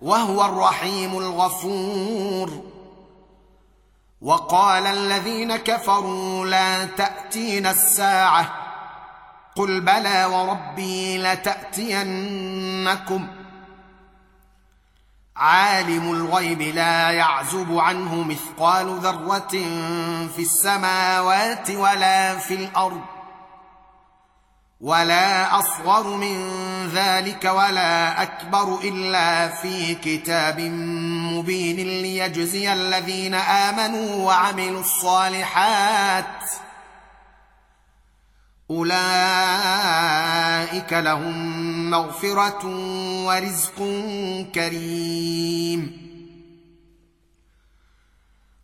وهو الرحيم الغفور. وقال الذين كفروا لا تاتين الساعة. قل بلى وربي لتأتينكم. عالم الغيب لا يعزب عنه مثقال ذرة في السماوات ولا في الأرض. ولا أصغر من ذلك ولا أكبر إلا في كتاب مبين ليجزي الذين آمنوا وعملوا الصالحات. أولئك لهم مغفرة ورزق كريم.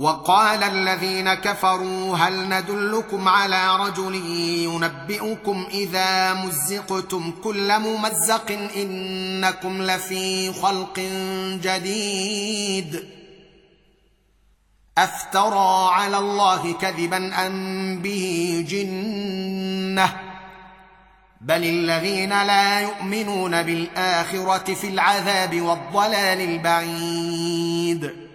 وقال الذين كفروا هل ندلكم على رجل ينبئكم إذا مزقتم كل ممزق إنكم لفي خلق جديد أفترى على الله كذبا أم به جنة بل الذين لا يؤمنون بالآخرة في العذاب والضلال البعيد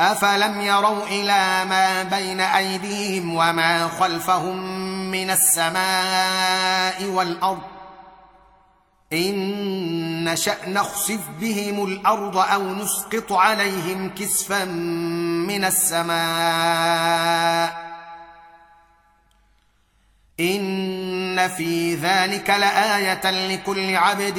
افلم يروا إلى ما بين ايديهم وما خلفهم من السماء والارض ان نشا نخسف بهم الأرض أو نسقط عليهم كسفا من السماء ان في ذلك لايه لكل عبد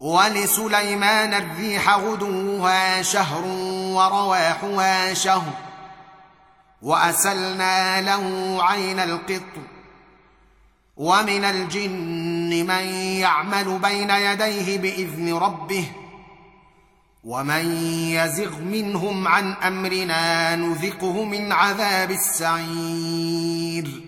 ولسليمان الريح غدوها شهر ورواحها شهر وأسلنا له عين القطر ومن الجن من يعمل بين يديه بإذن ربه ومن يزغ منهم عن أمرنا نذقه من عذاب السعير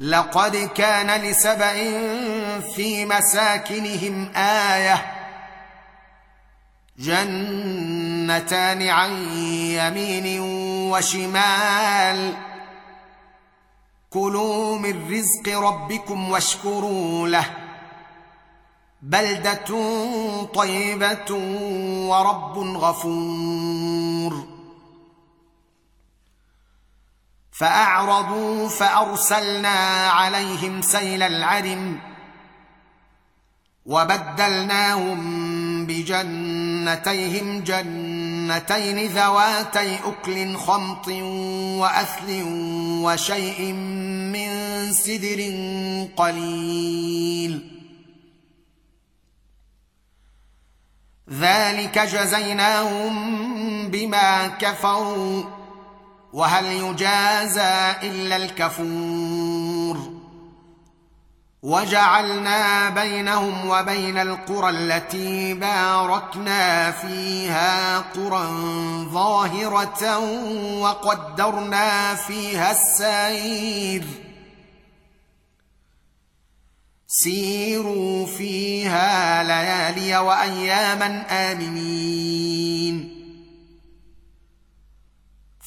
لقد كان لسبأ في مساكنهم آية. جنتان عن يمين وشمال. كلوا من رزق ربكم واشكروا له. بلدة طيبة ورب غفور. فأعرضوا فأرسلنا عليهم سيل العرم وبدلناهم بجنتيهم جنتين ذواتي أكل خمط وأثل وشيء من سدر قليل. ذلك جزيناهم بما كفروا. وهل يجازى إلا الكفور وجعلنا بينهم وبين القرى التي باركنا فيها قرى ظاهرة وقدرنا فيها السير سيروا فيها ليالي وأياما آمنين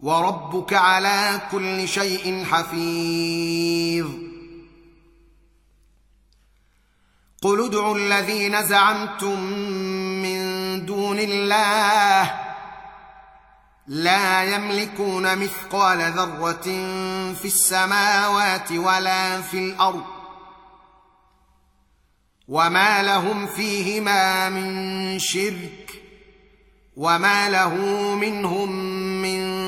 وربك على كل شيء حفيظ. قل ادعوا الذين زعمتم من دون الله لا يملكون مثقال ذرة في السماوات ولا في الأرض وما لهم فيهما من شرك وما له منهم من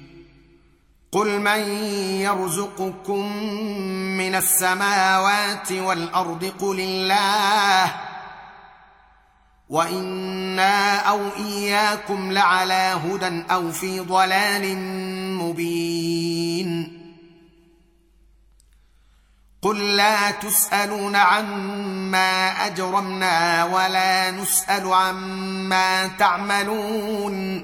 قل من يرزقكم من السماوات والارض قل الله وأنا أو اياكم لعلى هدى أو في ضلال مبين قل لا تسالون عما اجرمنا ولا نسال عما تعملون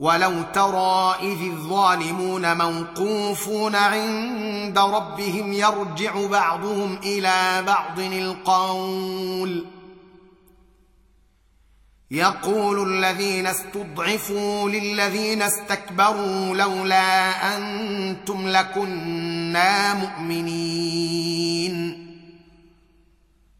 ولو ترى اذ الظالمون موقوفون عند ربهم يرجع بعضهم إلى بعض القول يقول الذين استضعفوا للذين استكبروا لولا أنتم لكنا مؤمنين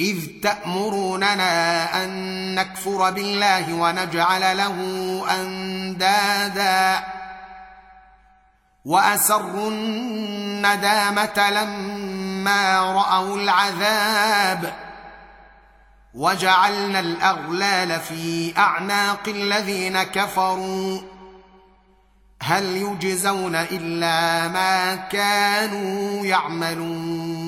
إذ تأمروننا أن نكفر بالله ونجعل له أندادا وأسروا الندامة لما رأوا العذاب وجعلنا الأغلال في أعناق الذين كفروا هل يجزون إلا ما كانوا يعملون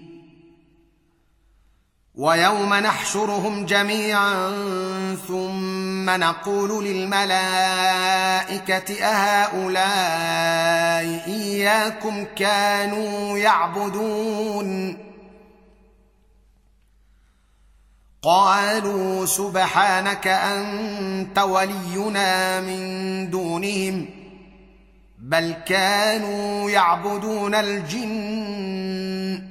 ويوم نحشرهم جميعا ثم نقول للملائكة أهؤلاء إياكم كانوا يعبدون؟ قالوا سبحانك أنت ولينا من دونهم بل كانوا يعبدون الجن.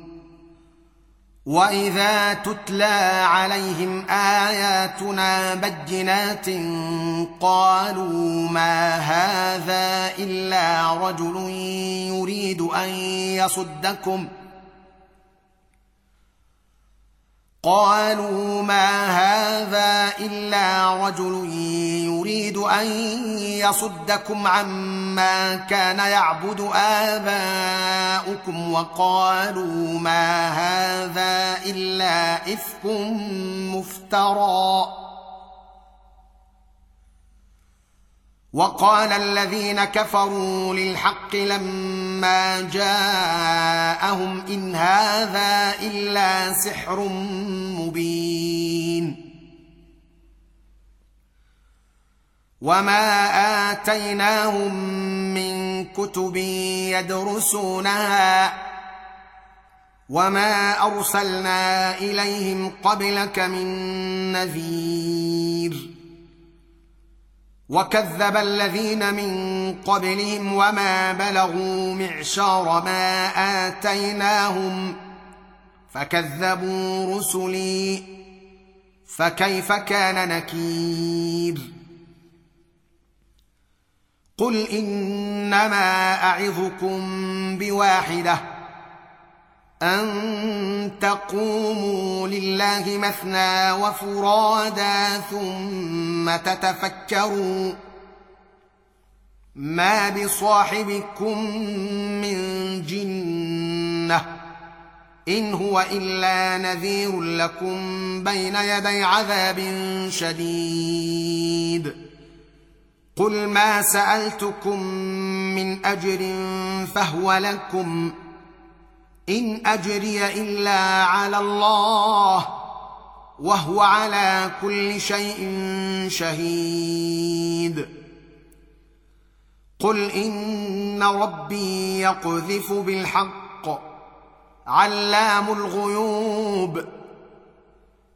واذا تتلى عليهم اياتنا بينات قالوا ما هذا الا رجل يريد ان يصدكم قالوا ما هذا الا رجل يريد ان يصدكم عما كان يعبد آباؤكم وقالوا ما هذا إلا إفك مفترى. وقال الذين كفروا للحق لما جاءهم إن هذا إلا سحر مبين. وما اتيناهم من كتب يدرسونها وما ارسلنا اليهم قبلك من نذير وكذب الذين من قبلهم وما بلغوا معشار ما اتيناهم فكذبوا رسلي فكيف كان نكير قل إنما أعظكم بواحدة أن تقوموا لله مثنى وفرادا ثم تتفكروا ما بصاحبكم من جنة إن هو إلا نذير لكم بين يدي عذاب شديد. قل ما سالتكم من اجر فهو لكم ان اجري الا على الله وهو على كل شيء شهيد. قل ان ربي يقذف بالحق علام الغيوب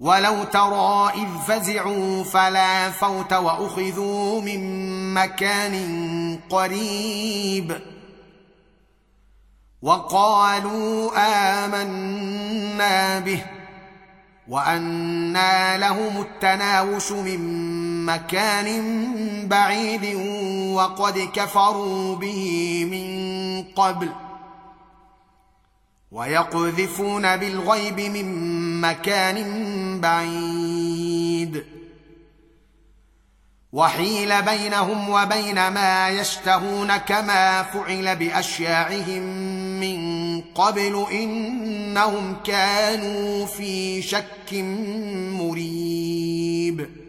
ولو ترى اذ فزعوا فلا فوت واخذوا من مكان قريب وقالوا امنا به وانى لهم التناوش من مكان بعيد وقد كفروا به من قبل ويقذفون بالغيب من مكان بعيد. وحيل بينهم وبين ما يشتهون كما فعل بأشياعهم من قبل إنهم كانوا في شك مريب.